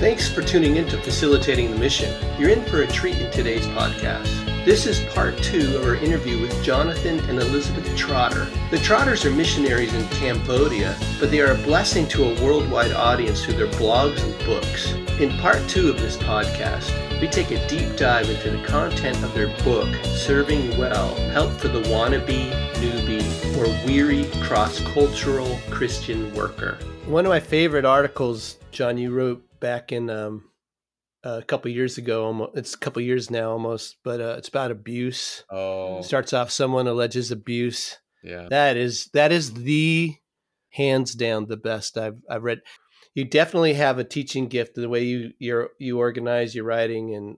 Thanks for tuning in to Facilitating the Mission. You're in for a treat in today's podcast. This is part two of our interview with Jonathan and Elizabeth Trotter. The Trotters are missionaries in Cambodia, but they are a blessing to a worldwide audience through their blogs and books. In part two of this podcast, we take a deep dive into the content of their book, Serving Well Help for the Wannabe, Newbie, or Weary Cross Cultural Christian Worker. One of my favorite articles, John, you wrote back in um, a couple years ago. Almost, it's a couple years now, almost, but uh, it's about abuse. Oh, Starts off, someone alleges abuse. yeah. That is that is the hands down the best I've I've read. You definitely have a teaching gift the way you you you organize your writing, and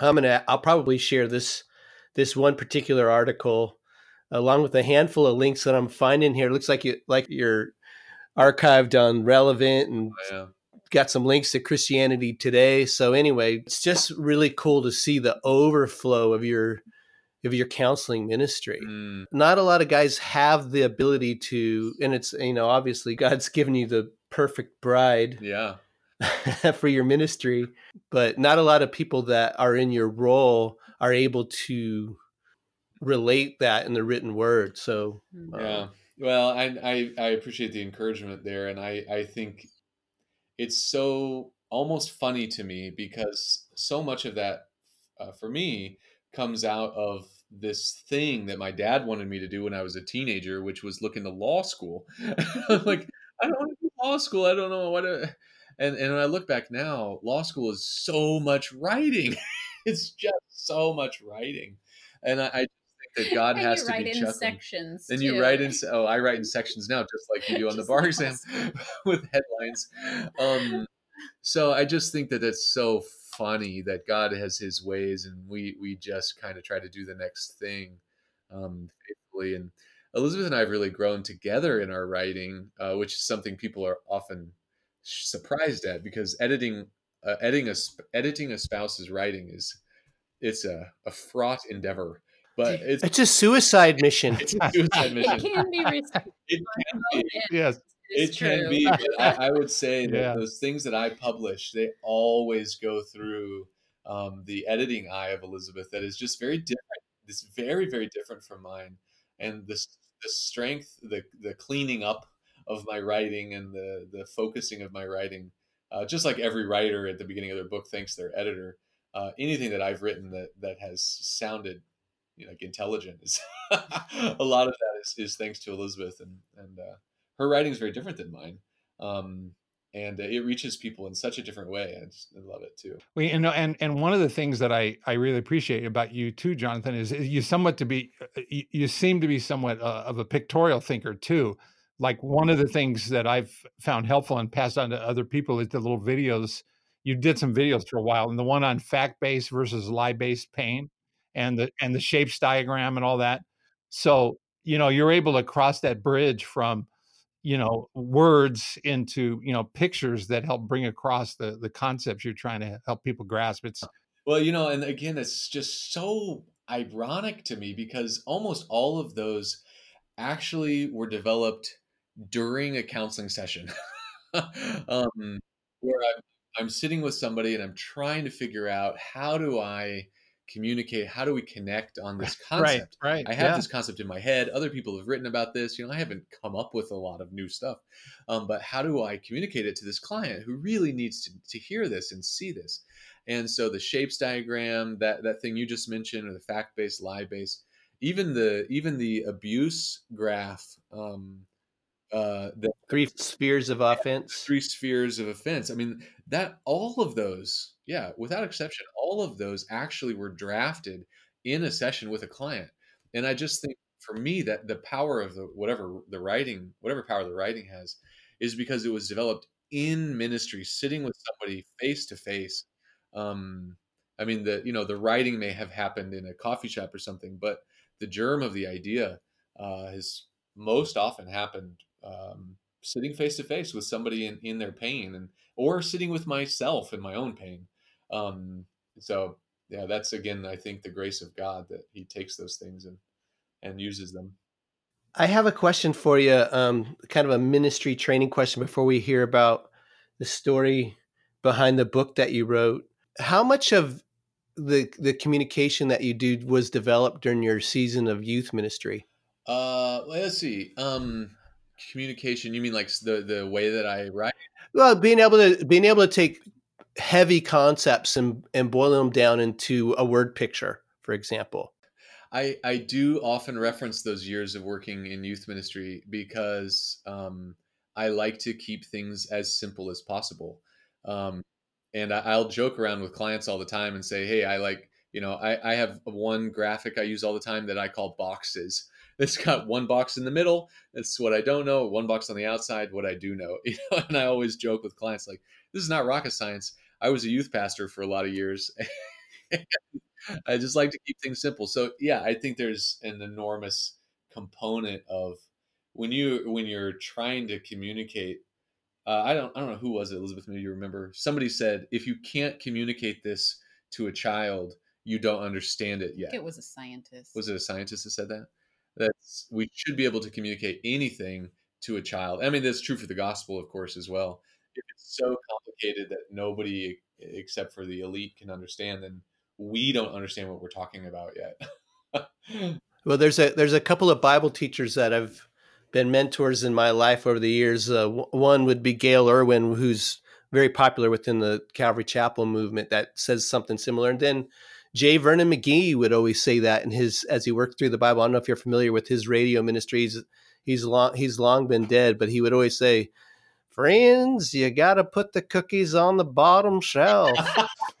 I'm gonna I'll probably share this this one particular article along with a handful of links that I'm finding here. It looks like you like you're archived on relevant and yeah. Got some links to Christianity Today. So anyway, it's just really cool to see the overflow of your of your counseling ministry. Mm, Not a lot of guys have the ability to, and it's you know obviously God's given you the perfect bride yeah. for your ministry, but not a lot of people that are in your role are able to relate that in the written word. So Mm. uh, Yeah. Well, I, I I appreciate the encouragement there, and I I think it's so almost funny to me because so much of that uh, for me comes out of this thing that my dad wanted me to do when I was a teenager, which was look into law school. I'm like, I don't want to do law school. I don't know what. To... And and when I look back now, law school is so much writing. it's just so much writing, and I, I that God has you to write be in chuckling. sections. Then you too. write in. Oh, I write in sections now, just like you do on the bar exam with headlines. Um, so I just think that it's so funny that God has His ways, and we we just kind of try to do the next thing um, faithfully. And Elizabeth and I have really grown together in our writing, uh, which is something people are often surprised at because editing uh, editing a editing a spouse's writing is it's a, a fraught endeavor, but it's it's a suicide mission. it's a suicide mission. It can be risky. It can be. Yes. It can true. be, but I, I would say that Yeah. those things that I publish, they always go through um, the editing eye of Elizabeth. That is just very different. It's very, very different from mine, and the the strength, the the cleaning up of my writing, and the the focusing of my writing. Uh, just like every writer at the beginning of their book thanks their editor. Uh, anything that I've written that that has sounded you know, like intelligent is a lot of that is, is thanks to Elizabeth and and uh, her writing is very different than mine, um, and it reaches people in such a different way. I just I love it too. We and and and one of the things that I I really appreciate about you too, Jonathan, is you somewhat to be uh, you, you seem to be somewhat uh, of a pictorial thinker too. Like one of the things that I've found helpful and passed on to other people is the little videos. You did some videos for a while, and the one on fact based versus lie based pain, and the and the shapes diagram and all that. So you know you're able to cross that bridge from you know words into you know pictures that help bring across the the concepts you're trying to help people grasp. It's Well, you know, and again, it's just so ironic to me because almost all of those actually were developed during a counseling session, um, where I'm, I'm sitting with somebody and I'm trying to figure out how do I communicate, how do we connect on this concept. right I have yeah. this concept in my head. Other people have written about this. You know, I haven't come up with a lot of new stuff, um, but how do I communicate it to this client who really needs to, to hear this and see this? And so the shapes diagram, that that thing you just mentioned, or the fact based, lie based, even the even the abuse graph, um, uh, the Three spheres of offense. three spheres of offense. I mean, that all of those, yeah, without exception, all of those actually were drafted in a session with a client. And I just think for me that the power of the whatever the writing, whatever power the writing has, is because it was developed in ministry, sitting with somebody face to face. Um, I mean, the you know the writing may have happened in a coffee shop or something, but the germ of the idea uh, has most often happened um, sitting face to face with somebody in, in their pain and or sitting with myself in my own pain um, so yeah that's again i think the grace of god that he takes those things and and uses them I have a question for you, um, kind of a ministry training question before we hear about the story behind the book that you wrote. How much of the the communication that you do was developed during your season of youth ministry? Uh, let's see. Um, communication. You mean like the the way that I write? Well, being able to being able to take heavy concepts and and boil them down into a word picture, for example. I I do often reference those years of working in youth ministry because um, I like to keep things as simple as possible. Um, and I, will joke around with clients all the time and say, "Hey, I like." You know, I, I have one graphic I use all the time that I call boxes it's got one box in the middle. That's what I don't know. One box on the outside. What I do know. You know, and I always joke with clients like, "This is not rocket science." I was a youth pastor for a lot of years. I just like to keep things simple. So yeah, I think there's an enormous component of when you when you're trying to communicate. Uh, I don't I don't know who was it, Elizabeth. Maybe you remember. Somebody said if you can't communicate this to a child, you don't understand it yet. it was a scientist. Was it a scientist that said that? That's we should be able to communicate anything to a child. I mean, that's true for the gospel, of course, as well. If it's so complicated that nobody except for the elite can understand, and we don't understand what we're talking about yet. well, there's a there's a couple of Bible teachers that I've been mentors in my life over the years. Uh, one would be Gayle Erwin, who's very popular within the Calvary Chapel movement, that says something similar. And then J. Vernon McGee would always say that in his as he worked through the Bible. I don't know if you're familiar with his radio ministries. He's long he's long been dead, but he would always say, "Friends, you got to put the cookies on the bottom shelf."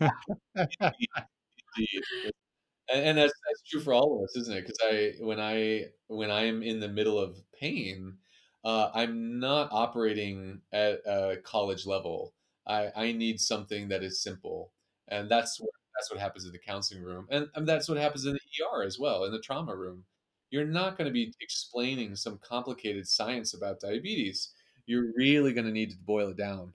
and that's that's true for all of us, isn't it? Because I when I when I am in the middle of pain, uh, I'm not operating at a college level. I I need something that is simple, and that's what that's what happens in the counseling room, and, and that's what happens in the ER as well, in the trauma room. You're not going to be explaining some complicated science about diabetes. You're really going to need to boil it down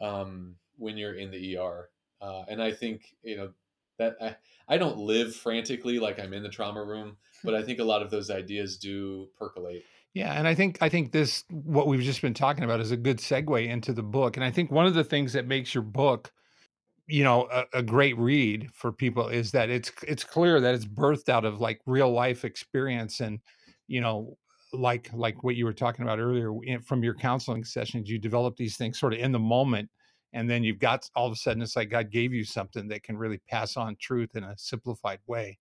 um, when you're in the ER. Uh, and I think you know that I, I don't live frantically like I'm in the trauma room, but I think a lot of those ideas do percolate. Yeah, and I think I think this what we've just been talking about is a good segue into the book. And I think one of the things that makes your book you know a, a, great read for people is that it's it's clear that it's birthed out of like real life experience and you know like like what you were talking about earlier from your counseling sessions you develop these things sort of in the moment and then you've got all of a sudden it's like god gave you something that can really pass on truth in a simplified way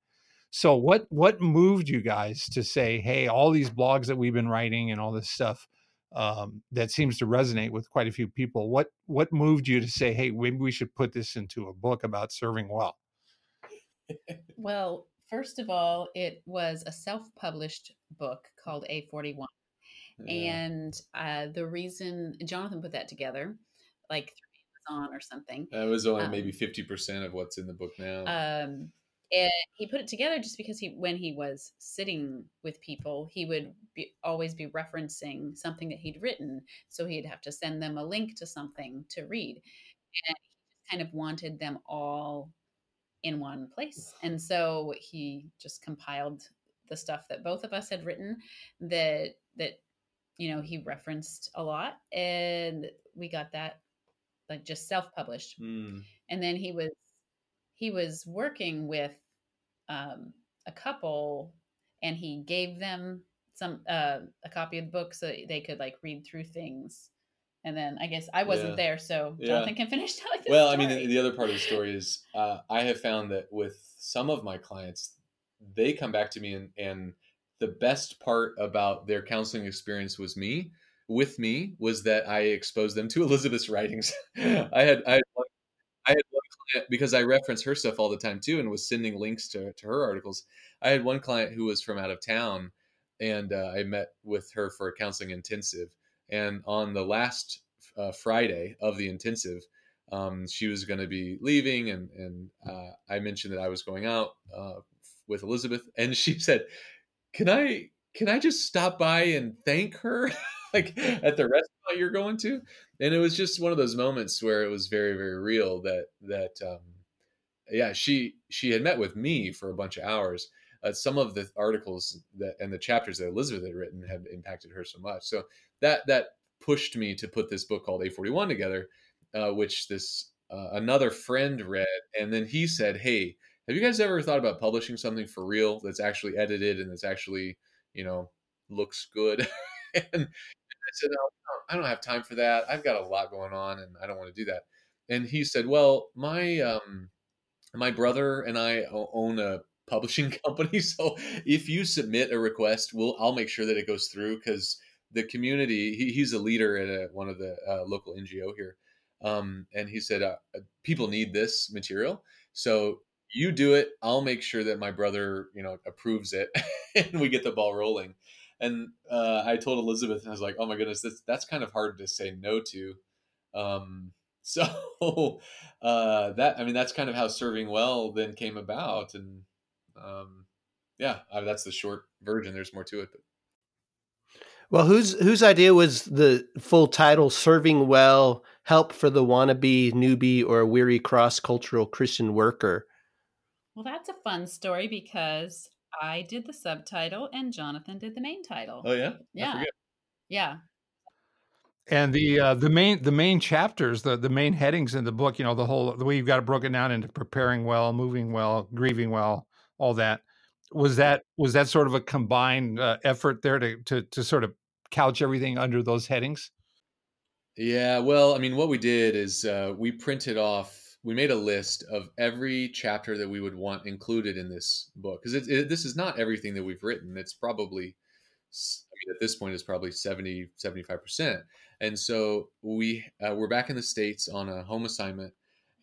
so what what moved you guys to say hey all these blogs that we've been writing and all this stuff um, that seems to resonate with quite a few people. What what moved you to say, "Hey, maybe we should put this into a book about serving well"? well, first of all, it was a self-published book called A41, yeah. and uh, the reason Jonathan put that together, like through Amazon or something, that was only um, maybe fifty percent of what's in the book now. Um, and he put it together just because he when he was sitting with people he would be, always be referencing something that he'd written so he'd have to send them a link to something to read and he just kind of wanted them all in one place and so he just compiled the stuff that both of us had written that that you know he referenced a lot and we got that like just self-published mm. and then he was he was working with um, a couple and he gave them some uh, a copy of the book so they could like read through things and then I guess I wasn't yeah. there, so Jonathan yeah. can finish telling. well, story. Well, I mean, the, the, other part of the story is uh, I have found that with some of my clients, they come back to me and, and the best part about their counseling experience was me with me was that I exposed them to Elizabeth's writings. I had I had one I had one client because I reference her stuff all the time too, and was sending links to to her articles. I had one client who was from out of town, and uh, I met with her for a counseling intensive. And on the last uh, Friday of the intensive, um, she was going to be leaving, and and uh, I mentioned that I was going out uh, with Elizabeth, and she said, "Can I can I just stop by and thank her?" like at the restaurant you're going to and it was just one of those moments where it was very very real that that um yeah she she had met with me for a bunch of hours uh, some of the articles that and the chapters that elizabeth had written had impacted her so much so that that pushed me to put this book called a41 together uh, which this uh, another friend read, and then he said, "Hey, have you guys ever thought about publishing something for real that's actually edited and that's actually, you know, looks good?" and I said, no, I don't have time for that. I've got a lot going on, and I don't want to do that." And he said, "Well, my um, my brother and I own a publishing company, so if you submit a request, we'll I'll make sure that it goes through because." the community he, he's a leader at a, one of the uh, local ngo here. Um, and he said uh, people need this material. So you do it. I'll make sure that my brother you know approves it and we get the ball rolling. And uh, i told elizabeth and i was like oh my goodness that's, that's kind of hard to say no to. Um, so uh, that i mean that's kind of how serving well then came about. And um, yeah I mean, that's the short version there's more to it but well, whose whose idea was the full title "Serving Well: Help for the Wannabe Newbie or Weary Cross Cultural Christian Worker"? Well, that's a fun story because I did the subtitle and Jonathan did the main title. Oh yeah, yeah, yeah. And the uh, the main the main chapters, the the main headings in the book, you know, the whole the way you've got it broken down into preparing well, moving well, grieving well, all that was that was that sort of a combined uh, effort there to, to to sort of couch everything under those headings? Yeah, well, I mean, what we did is uh, we printed off. We made a list of every chapter that we would want included in this book because this is not everything that we've written. It's probably, I mean, at this point, it's probably 70, 75%. And so we uh, we're back in the States on a home assignment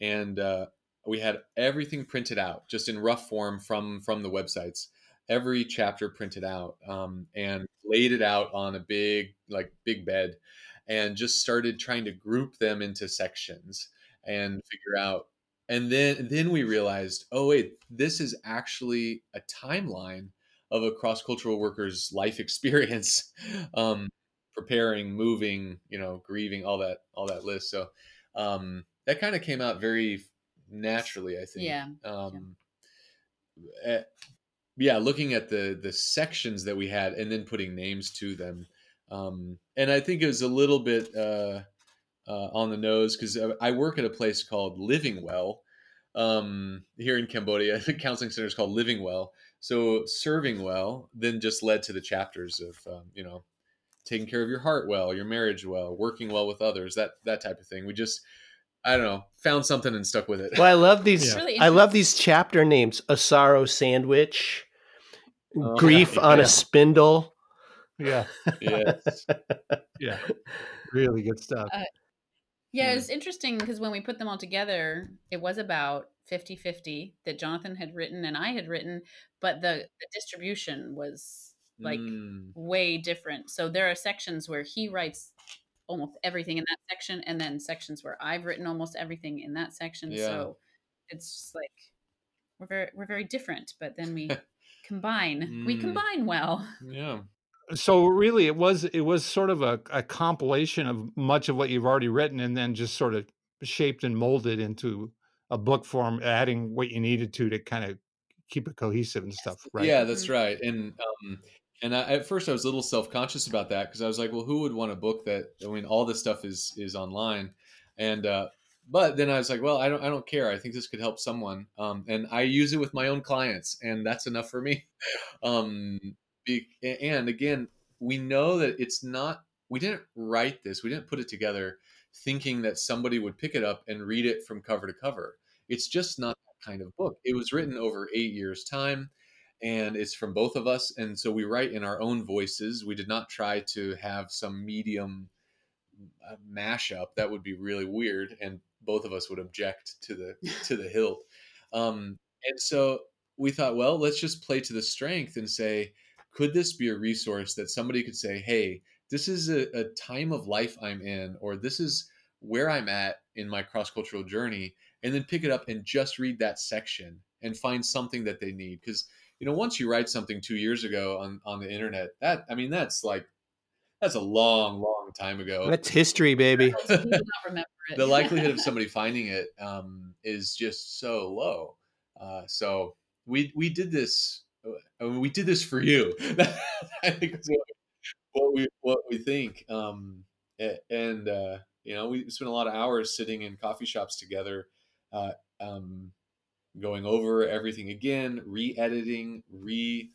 and uh, we had everything printed out just in rough form from from the websites. Every chapter printed out um, and laid it out on a big like big bed and just started trying to group them into sections and figure out and then then we realized oh wait this is actually a timeline of a cross-cultural worker's life experience. Um, preparing moving you know grieving all that all that list. So um, that kind of came out very naturally, I think. Yeah. Um, yeah. Eh, yeah, looking at the the sections that we had and then putting names to them, um, and I think it was a little bit uh, uh, on the nose because I work at a place called Living Well um, here in Cambodia. The counseling center is called Living Well. So serving well then just led to the chapters of um, you know taking care of your heart well, your marriage well, working well with others, that that type of thing. We just I don't know, found something and stuck with it. Well, I love these. Yeah. Really I love these chapter names: a sorrow sandwich, oh, grief yeah. on yeah. a spindle. Yeah. yes. yeah. Really good stuff. Uh, yeah, it was interesting because when we put them all together, it was about 50 50 that Jonathan had written and I had written, but the, the distribution was like mm. way different. So there are sections where he writes almost everything in that section and then sections where I've written almost everything in that section. Yeah. So it's just like we're very we're very different, but then we combine. Mm. We combine well. Yeah. So really it was it was sort of a, a compilation of much of what you've already written and then just sort of shaped and molded into a book form, adding what you needed to to kind of keep it cohesive and stuff, right? Yeah, that's mm-hmm. right. And um, and I, at first I was a little self conscious about that because I was like, well, who would want a book that I mean, all this stuff is is online, and uh, but then I was like, well, I don't I don't care. I think this could help someone, um, and I use it with my own clients, and that's enough for me. um, be, and again, we know that it's not. We didn't write this. We didn't put it together thinking that somebody would pick it up and read it from cover to cover. It's just not that kind of book. It was written over eight years' time and it's from both of us and so we write in our own voices. We did not try to have some medium uh, mashup. That would be really weird and both of us would object to the to the hilt. Um, and so we thought well let's just play to the strength and say could this be a resource that somebody could say hey this is a, a time of life i'm in or this is where i'm at in my cross-cultural journey and then pick it up and just read that section and find something that they need because you know, once you write something two years ago on on the internet, that I mean, that's like that's a long, long time ago. That's history, baby. the likelihood of somebody finding it um, is just so low. Uh, so we we did this. I mean, we did this for you. I think what, what we what we think. Um, and uh, You know, we spent a lot of hours sitting in coffee shops together, uh, um, going over everything again, re-editing, re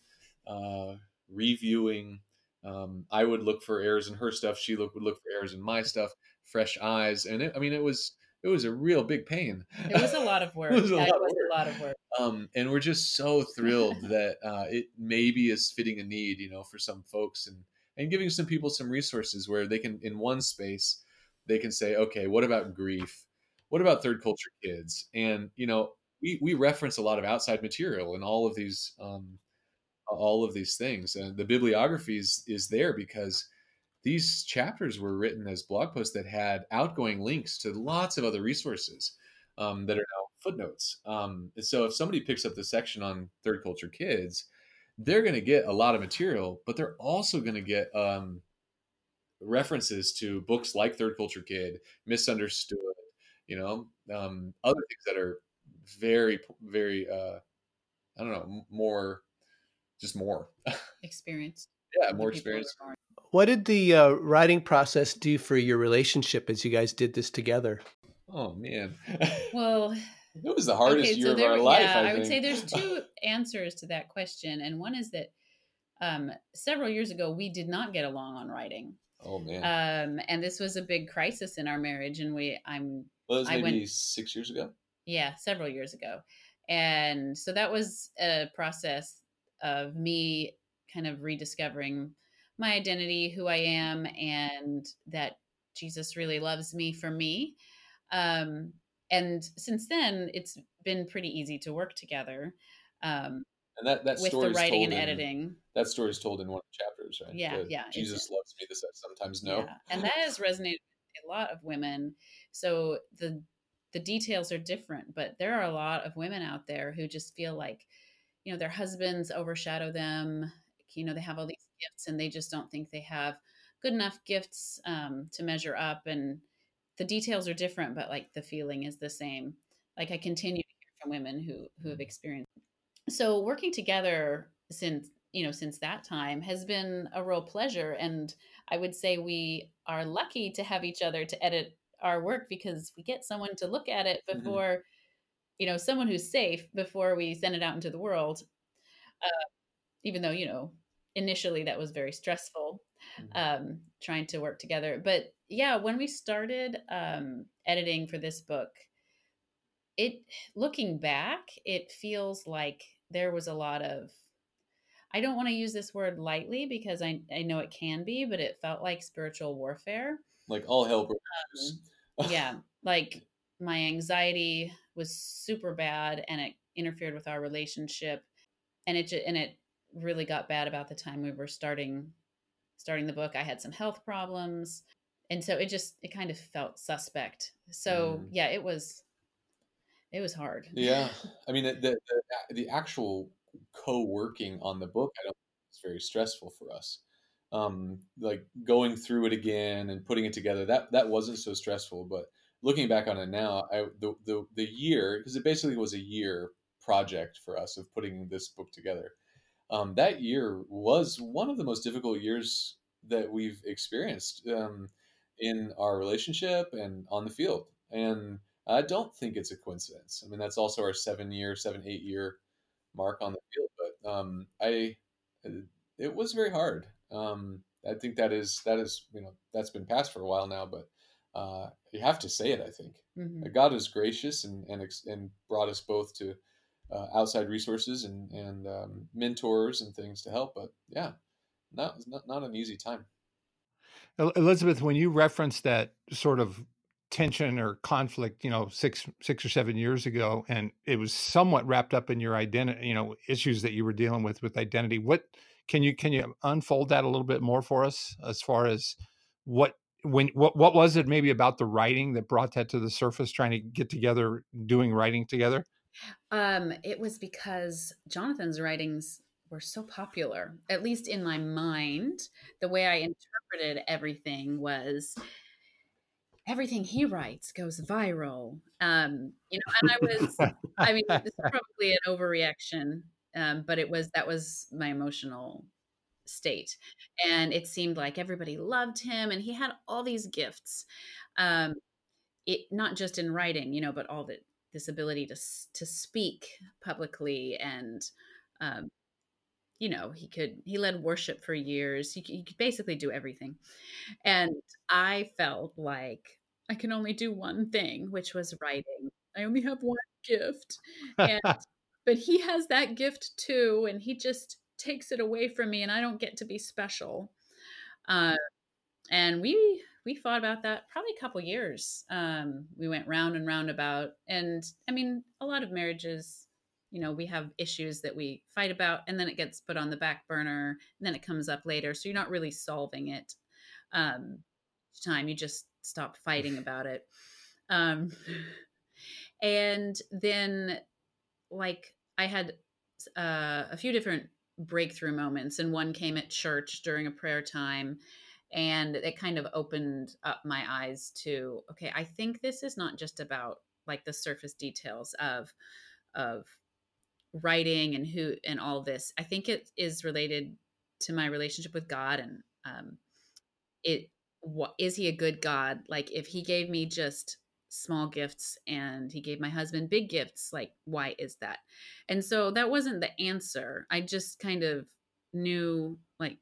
uh, reviewing. Um, I would look for errors in her stuff. She look, would look for errors in my stuff. Fresh eyes, and it, I mean, it was it was a real big pain. It was a lot of work. it was a, lot, was of work. a lot of work. Um, and we're just so thrilled that uh, it maybe is fitting a need, you know, for some folks and and giving some people some resources where they can in one space they can say, okay, what about grief? What about third culture kids? And you know, we we reference a lot of outside material in all of these um, all of these things, and the bibliography is, is there because these chapters were written as blog posts that had outgoing links to lots of other resources um, that are now footnotes. Um, so if somebody picks up the section on third culture kids, they're going to get a lot of material, but they're also going to get um, references to books like Third Culture Kid, Misunderstood, you know, um, other things that are very, very, uh, I don't know, more, just more experience. yeah, more experience. What did the uh, writing process do for your relationship as you guys did this together? Oh man. well, it was the hardest okay, year so there, of our life. Yeah, I, I would say there's two answers to that question, and one is that um, several years ago we did not get along on writing. Oh man. Um, and this was a big crisis in our marriage, and we I'm. Well, was maybe I went, six years ago. Yeah, several years ago, and so that was a process of me kind of rediscovering my identity, who I am, and that Jesus really loves me for me. Um, and since then, it's been pretty easy to work together. Um, and that that with the writing and in, editing. That story is told in one of the chapters, right? Yeah, the, yeah. Jesus loves me. This I sometimes know. Yeah. and that has resonated with a lot of women. So the the details are different, but there are a lot of women out there who just feel like, you know, their husbands overshadow them. You know, they have all these gifts, and they just don't think they have good enough gifts um, to measure up. And the details are different, but like the feeling is the same. Like I continue to hear from women who who have experienced. So working together since you know since that time has been a real pleasure, and I would say we are lucky to have each other to edit our work because we get someone to look at it mm-hmm. before mm-hmm. you know someone who's safe before we send it out into the world. Uh, even though you know initially that was very stressful mm-hmm. um, trying to work together but yeah when we started um, editing for this book it looking back it feels like there was a lot of i don't want to use this word lightly because i, I know it can be but it felt like spiritual warfare like all hell broke um, yeah like my anxiety was super bad and it interfered with our relationship and it and it really got bad about the time we were starting starting the book. I had some health problems. And so it just it kind of felt suspect. So mm. yeah, it was it was hard. Yeah. I mean the the, the actual co-working on the book I don't think it's very stressful for us. Um like going through it again and putting it together that that wasn't so stressful, but looking back on it now, I the the, the year because it basically was a year project for us of putting this book together um, that year was one of the most difficult years that we've experienced um, in our relationship and on the field. And I don't think it's a coincidence. I mean, that's also our seven year, seven, eight year mark on the field. But um, I, it was very hard. Um, I think that is, that is, you know, that's been passed for a while now, but uh, you have to say it, I think. Mm-hmm. God is gracious and, and, and brought us both to uh, outside resources and and um, mentors and things to help. But yeah, not not not an easy time. Elizabeth, when you referenced that sort of tension or conflict, you know, six six or seven years ago, and it was somewhat wrapped up in your identity, you know, issues that you were dealing with with identity. What can you can you unfold that a little bit more for us as far as what when what what was it maybe about the writing that brought that to the surface trying to get together doing writing together um, it was because Jonathan's writings were so popular, at least in my mind. The way I interpreted everything was everything he writes goes viral. Um, you know, and I was, I mean, this is probably an overreaction, um, but it was that was my emotional state. And it seemed like everybody loved him and he had all these gifts um it not just in writing you know but all the this ability to to speak publicly and um you know he could he led worship for years. He, he could basically do everything. And i felt like i can only do one thing which was writing. I only have one gift and but he has that gift too and he just takes it away from me and i don't get to be special. Uh, and we we thought about that probably a couple years. Um, we went round and round about and i mean a lot of marriages you know we have issues that we fight about and then it gets put on the back burner and then it comes up later so you're not really solving it um, each time you just stop fighting about it. Um, and then like i had uh, a few different breakthrough moments and one came at church during a prayer time and it kind of opened up my eyes to okay i think this is not just about like the surface details of of writing and who and all this. I think it is related to my relationship with god and um it what is he a good god? Like if he gave me just small gifts and he gave my husband big gifts like why is that? And so that wasn't the answer. I just kind of knew like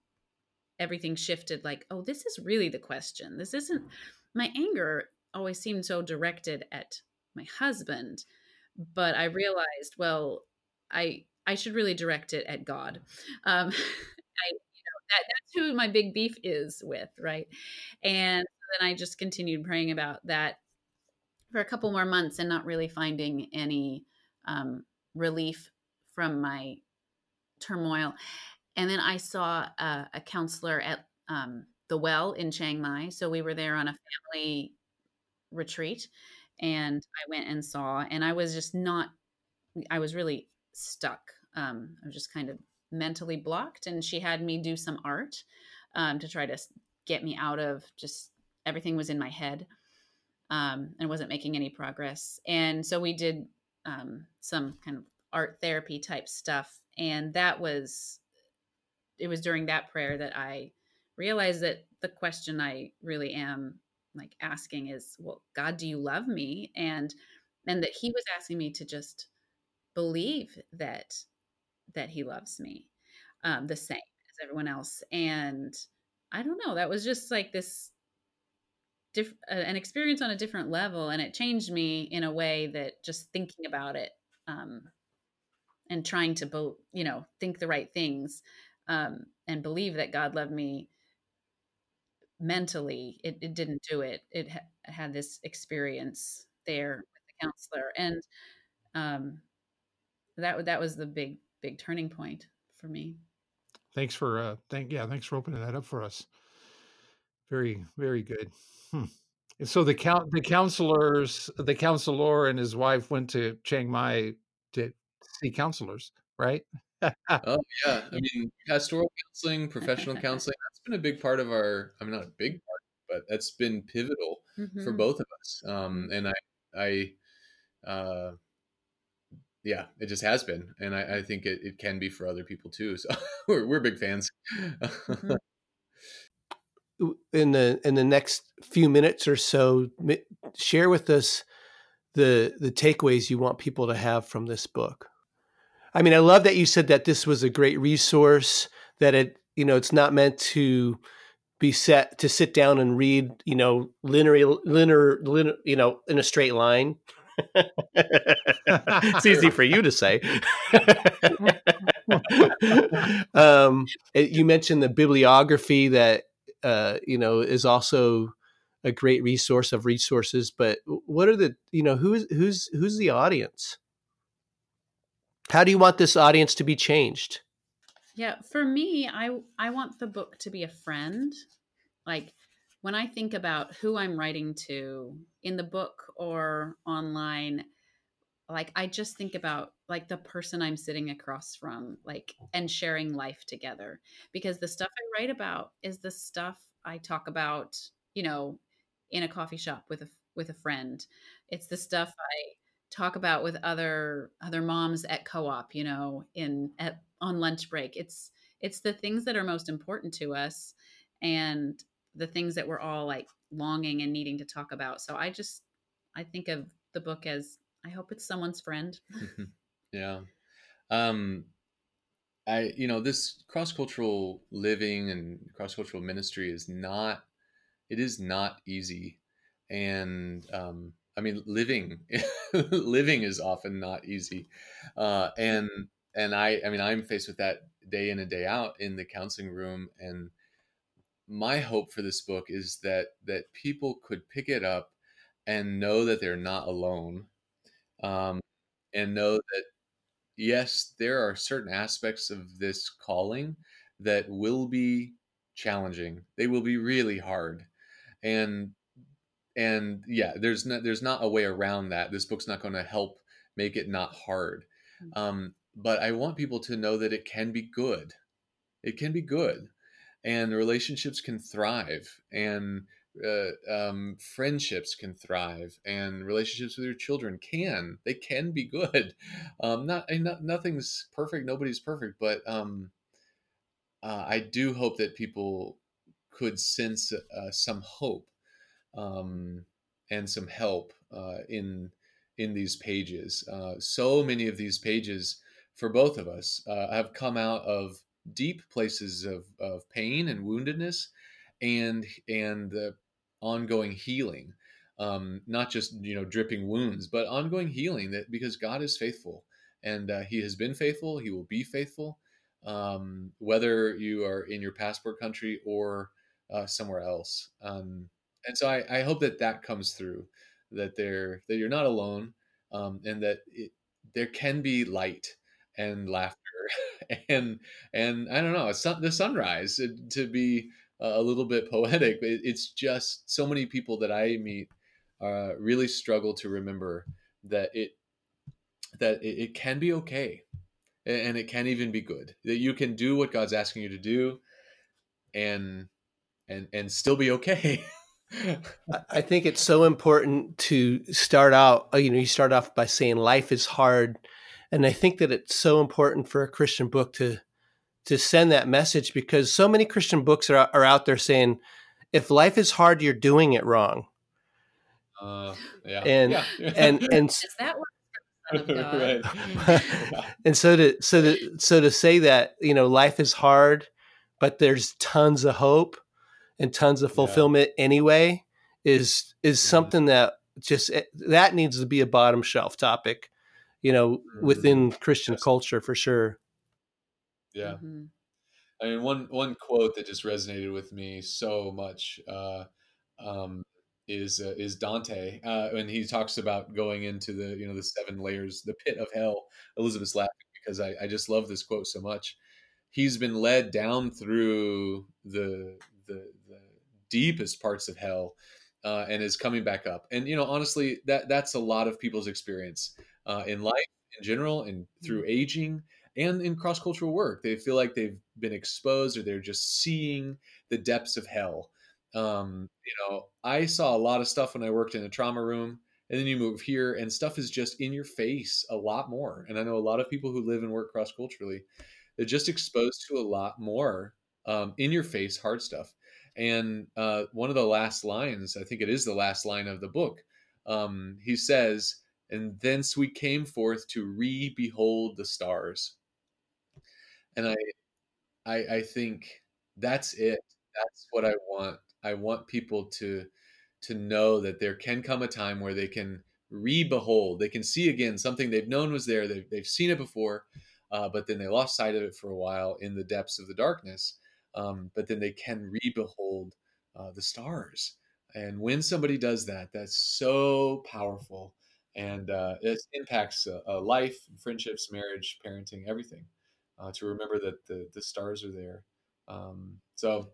everything shifted like oh this is really the question. This isn't my anger always seemed so directed at my husband but i realized well i i should really direct it at god. Um i you know that that's who my big beef is with right? And then i just continued praying about that for a couple more months and not really finding any um, relief from my turmoil. And then I saw a, a counselor at um, the Well in Chiang Mai. So we were there on a family retreat, and I went and saw, and I was just not. I was really stuck. Um, I was just kind of mentally blocked, and she had me do some art um, to try to get me out of just everything was in my head um, and wasn't making any progress. And so we did um, some kind of art therapy type stuff. And that was, it was during that prayer that I realized that the question I really am like asking is, well, God, do you love me? And, and that he was asking me to just believe that, that he loves me um, the same as everyone else. And I don't know, that was just like this diff- an experience on a different level and it changed me in a way that just thinking about it um, and trying to be, you know think the right things um, and believe that god loved me mentally it, it didn't do it. It ha- had this experience there with the counselor and um, that that was the big big turning point for me. Thanks for uh thank yeah thanks for opening that up for us very very good Hmm. So the count the counselors the counselor and his wife went to Chiang Mai to see counselors, right? Oh, yeah. I mean, pastoral counseling, professional counseling, that's been a big part of our I mean, not a big part, but that's been pivotal for Mhm. both of us. Um, and I I uh yeah, it just has been. And I, I think it, it can be for other people too. So we're we're big fans. Mhm. In the in the next few minutes or so share with us the the takeaways you want people to have from this book. I mean i love that you said that this was a great resource that it you know it's not meant to be set to sit down and read you know linear linear, linear you know in a straight line. It's easy for you to say. Um, you mentioned the bibliography that uh, you know is also a great resource of resources but what are the you know who's who's who's the audience how do you want this audience to be changed Yeah, for me, I I want the book to be a friend. Like when I think about who I'm writing to in the book or online, like I just think about like the person I'm sitting across from, like mm. and sharing life together. Because the stuff I write about is the stuff I talk about, you know, in a coffee shop with a with a friend. It's the stuff I talk about with other other moms at co-op, you know, in at on lunch break. It's it's the things that are most important to us and the things that we're all like longing and needing to talk about. So I just I think of the book as I hope it's someone's friend. yeah. Um I you know this cross-cultural living and cross-cultural ministry is not it is not easy and um I mean living living is often not easy. Uh and and I I mean I'm faced with that day in and day out in the counseling room and my hope for this book is that that people could pick it up and know that they're not alone um, and know that yes there are certain aspects of this calling that will be challenging. They will be really hard. And and yeah there's not there's not a way around that. This book's not going to help make it not hard. Mm. um, but i want people to know that it can be good. It can be good. And relationships can thrive. And uh, um, friendships can thrive and relationships with your children can they can be good. Um, not, not nothing's perfect nobody's perfect but um, uh, i do hope that people could sense uh, some hope um, and some help uh, in in these pages. Uh, so many of these pages for both of us uh, have come out of deep places of, of pain and woundedness and and the ongoing healing um, not just you know dripping wounds but ongoing healing that because god is faithful and uh, he has been faithful he will be faithful um, whether you are in your passport country or uh, somewhere else. Um, and so I, I, hope that that comes through that they're that you're not alone um, and that it, there can be light and laughter and and I don't know sun, the sunrise uh, to be a little bit poetic. But it's just so many people that I meet uh, really struggle to remember that it that it, it can be okay and it can even be good that you can do what God's asking you to do and and and still be okay. I think it's so important to start out. You know, you start off by saying life is hard and I think that it's so important for a Christian book to to send that message because so many Christian books are are out there saying, if life is hard, you're doing it wrong. Uh, yeah. And yeah. and and is that right. and so to so to so to say that you know life is hard, but there's tons of hope and tons of fulfillment yeah. anyway is is yeah. something that just eh, that needs to be a bottom shelf topic you know, within mm-hmm. Christian culture for sure. Yeah. Mm-hmm. I mean, one one quote that just resonated with me so much uh, um, is uh, is Dante uh, when he talks about going into the you know the seven layers, the pit of hell. Elizabeth's laughing because I, I just love this quote so much. He's been led down through the the, the deepest parts of hell uh, and is coming back up. And you know, honestly, that that's a lot of people's experience uh, in life in general and through mm-hmm. aging and in cross cultural work. They feel like they've been exposed or they're just seeing the depths of hell. Um, you know, I saw a lot of stuff when I worked in a trauma room, and then you move here, and stuff is just in your face a lot more. And I know a lot of people who live and work cross culturally, they're just exposed to a lot more um, in your face hard stuff. And uh, one of the last lines, I think it is the last line of the book, um, he says, and thence we came forth to re-behold the stars and I, I i think that's it. That's what i want. I want people to to know that there can come a time where they can re-behold they can see again something they've known was there they've, they've seen it before uh, but then they lost sight of it for a while in the depths of the darkness um, but then they can re-behold uh, the stars. And when somebody does that that's so powerful and uh, it impacts uh, life, friendships, marriage, parenting, everything. Uh, to remember that the the stars are there. Um, so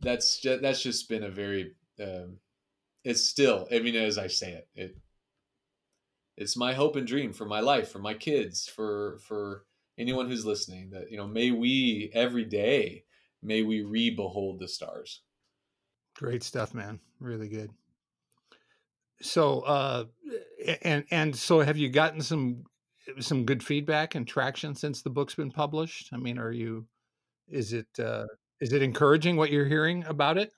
that's just, that's just been a very um, it's still I mean as I say it it it's my hope and dream for my life for my kids for for anyone who's listening that you know may we every day may we re-behold the stars. Great stuff man. Really good. So uh and and so have you gotten some some good feedback and traction since the book's been published i mean are you Is it uh, is it encouraging what you're hearing about it?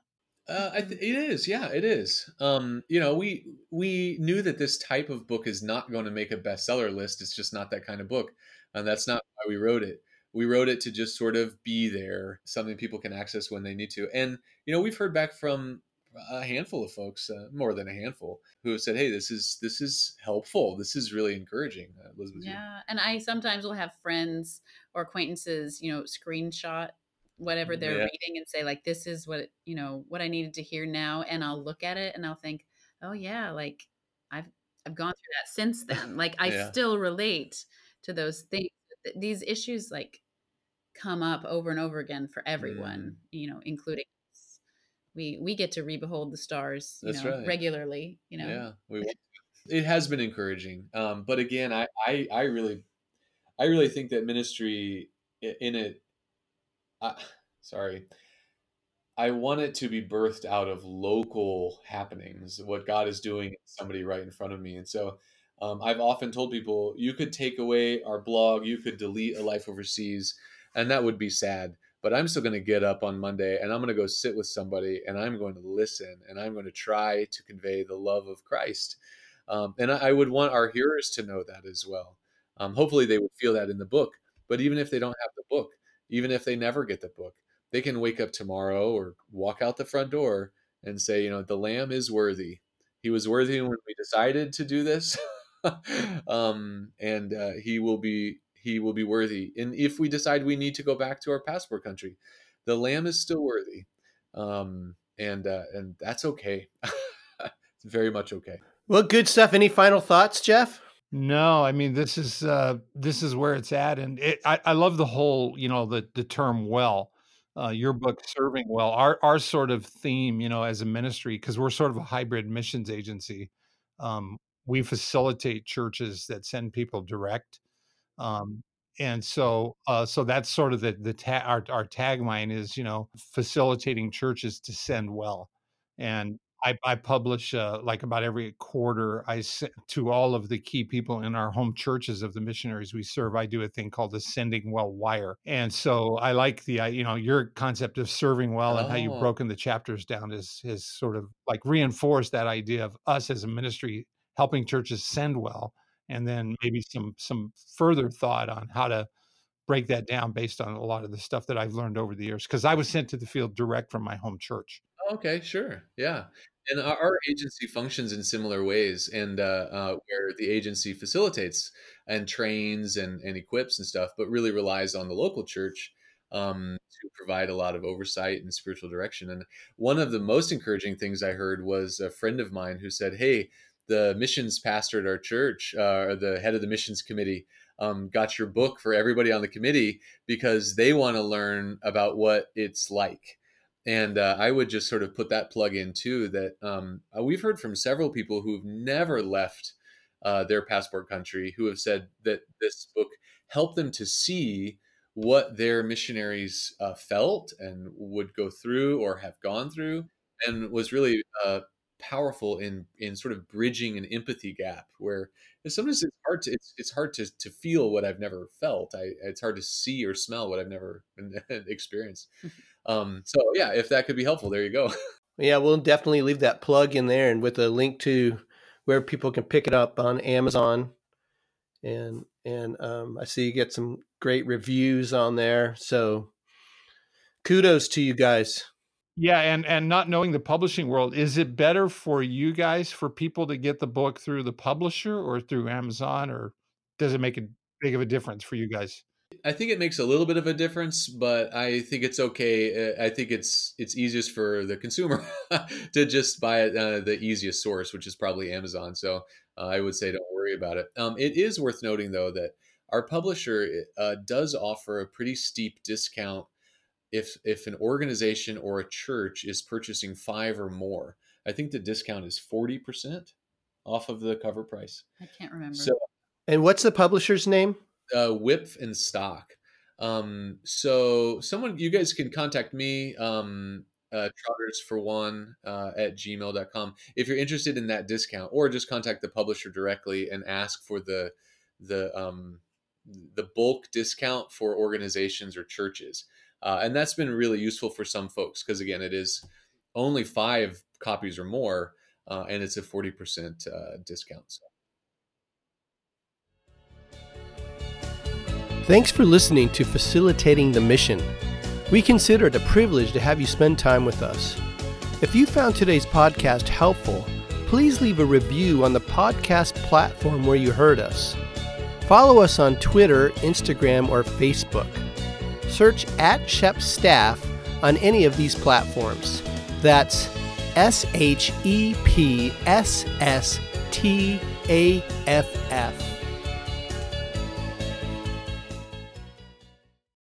Uh, th- it is, yeah, it is. Um, you know, we we knew that this type of book is not going to make a bestseller list. It's just not that kind of book, and that's not why we wrote it. We wrote it to just sort of be there, something people can access when they need to. And you know, we've heard back from a handful of folks, uh, more than a handful, who have said, "Hey, this is this is helpful. This is really encouraging." Uh, Elizabeth, you- Yeah, and I sometimes will have friends or acquaintances, you know, screenshot whatever they're Yeah. reading and say like, "This is what you know what I needed to hear now," and I'll look at it and I'll think, "Oh yeah, like I've I've gone through that since then. Like I Yeah. still relate to those things. These issues like come up over and over again for everyone, you know, including. We we get to re-behold the stars, you That's know, right. regularly. You know, Yeah, we it has been encouraging. Um, but again, I, I I really I really think that ministry in it. Uh, sorry, I want it to be birthed out of local happenings, what God is doing in somebody right in front of me. And so um, I've often told people, you could take away our blog, you could delete a life overseas, and that would be sad. But I'm still going to get up on Monday and I'm going to go sit with somebody and I'm going to listen and I'm going to try to convey the love of Christ. Um, and I, I would want our hearers to know that as well. Um, hopefully, they would feel that in the book. But even if they don't have the book, even if they never get the book, they can wake up tomorrow or walk out the front door and say, you know, the lamb is worthy. He was worthy when we decided to do this, um, and uh, he will be he will be worthy. And if we decide we need to go back to our passport country, the lamb is still worthy, um, and uh, and that's okay. it's very much okay. Well, good stuff. Any final thoughts, Jeff? No, I mean this is uh, this is where it's at, and it, I, I love the whole you know the the term well. Uh, your book serving well. Our our sort of theme, you know, as a ministry, because we're sort of a hybrid missions agency. Um, we facilitate churches that send people direct, um, and so uh, so that's sort of the the ta- our our tagline is you know facilitating churches to send well, and I, I publish uh, like about every quarter. I send to all of the key people in our home churches of the missionaries we serve. I do a thing called the Sending Well Wire, and so I like the uh, you know your concept of serving well and how you've Oh. broken the chapters down is is sort of like reinforced that idea of us as a ministry helping churches send well, and then maybe some some further thought on how to break that down based on a lot of the stuff that I've learned over the years because I was sent to the field direct from my home church. Okay, sure. Yeah. And our, agency functions in similar ways, and uh, uh, where the agency facilitates and trains and, and equips and stuff, but really relies on the local church um, to provide a lot of oversight and spiritual direction. And one of the most encouraging things I heard was a friend of mine who said, Hey, the missions pastor at our church, uh, or the head of the missions committee, um, got your book for everybody on the committee because they want to learn about what it's like and uh, I would just sort of put that plug in too. That um, uh, we've heard from several people who've never left uh, their passport country who have said that this book helped them to see what their missionaries uh, felt and would go through or have gone through, and was really uh, powerful in in sort of bridging an empathy gap where sometimes it's hard to it's, it's hard to, to feel what I've never felt. I it's hard to see or smell what I've never experienced. Um, so yeah, if that could be helpful, there you go. Yeah, we'll definitely leave that plug in there and with a link to where people can pick it up on Amazon. And and um, I see you get some great reviews on there. So kudos to you guys. Yeah, and and not knowing the publishing world, is it better for you guys for people to get the book through the publisher or through Amazon, or does it make a big of a difference for you guys? I think it makes a little bit of a difference, but I think it's okay. Uh, I think it's it's easiest for the consumer to just buy it uh, the easiest source, which is probably Amazon. So uh, I would say don't worry about it. Um, it is worth noting though that our publisher uh, does offer a pretty steep discount if if an organization or a church is purchasing five or more. I think the discount is forty percent off of the cover price. I can't remember. So And what's the publisher's name? uh, Wipf and Stock. Um, so someone, you guys can contact me, um, uh, trotters for one, uh, at gmail.com. If you're interested in that discount or just contact the publisher directly and ask for the, the, um, the bulk discount for organizations or churches. Uh, and that's been really useful for some folks because again, it is only five copies or more, uh, and it's a forty percent uh, discount. So. Thanks for listening to Facilitating the Mission. We consider it a privilege to have you spend time with us. If you found today's podcast helpful, please leave a review on the podcast platform where you heard us. Follow us on Twitter, Instagram, or Facebook. Search at Shep Staff on any of these platforms. That's S H E P S S T A F F.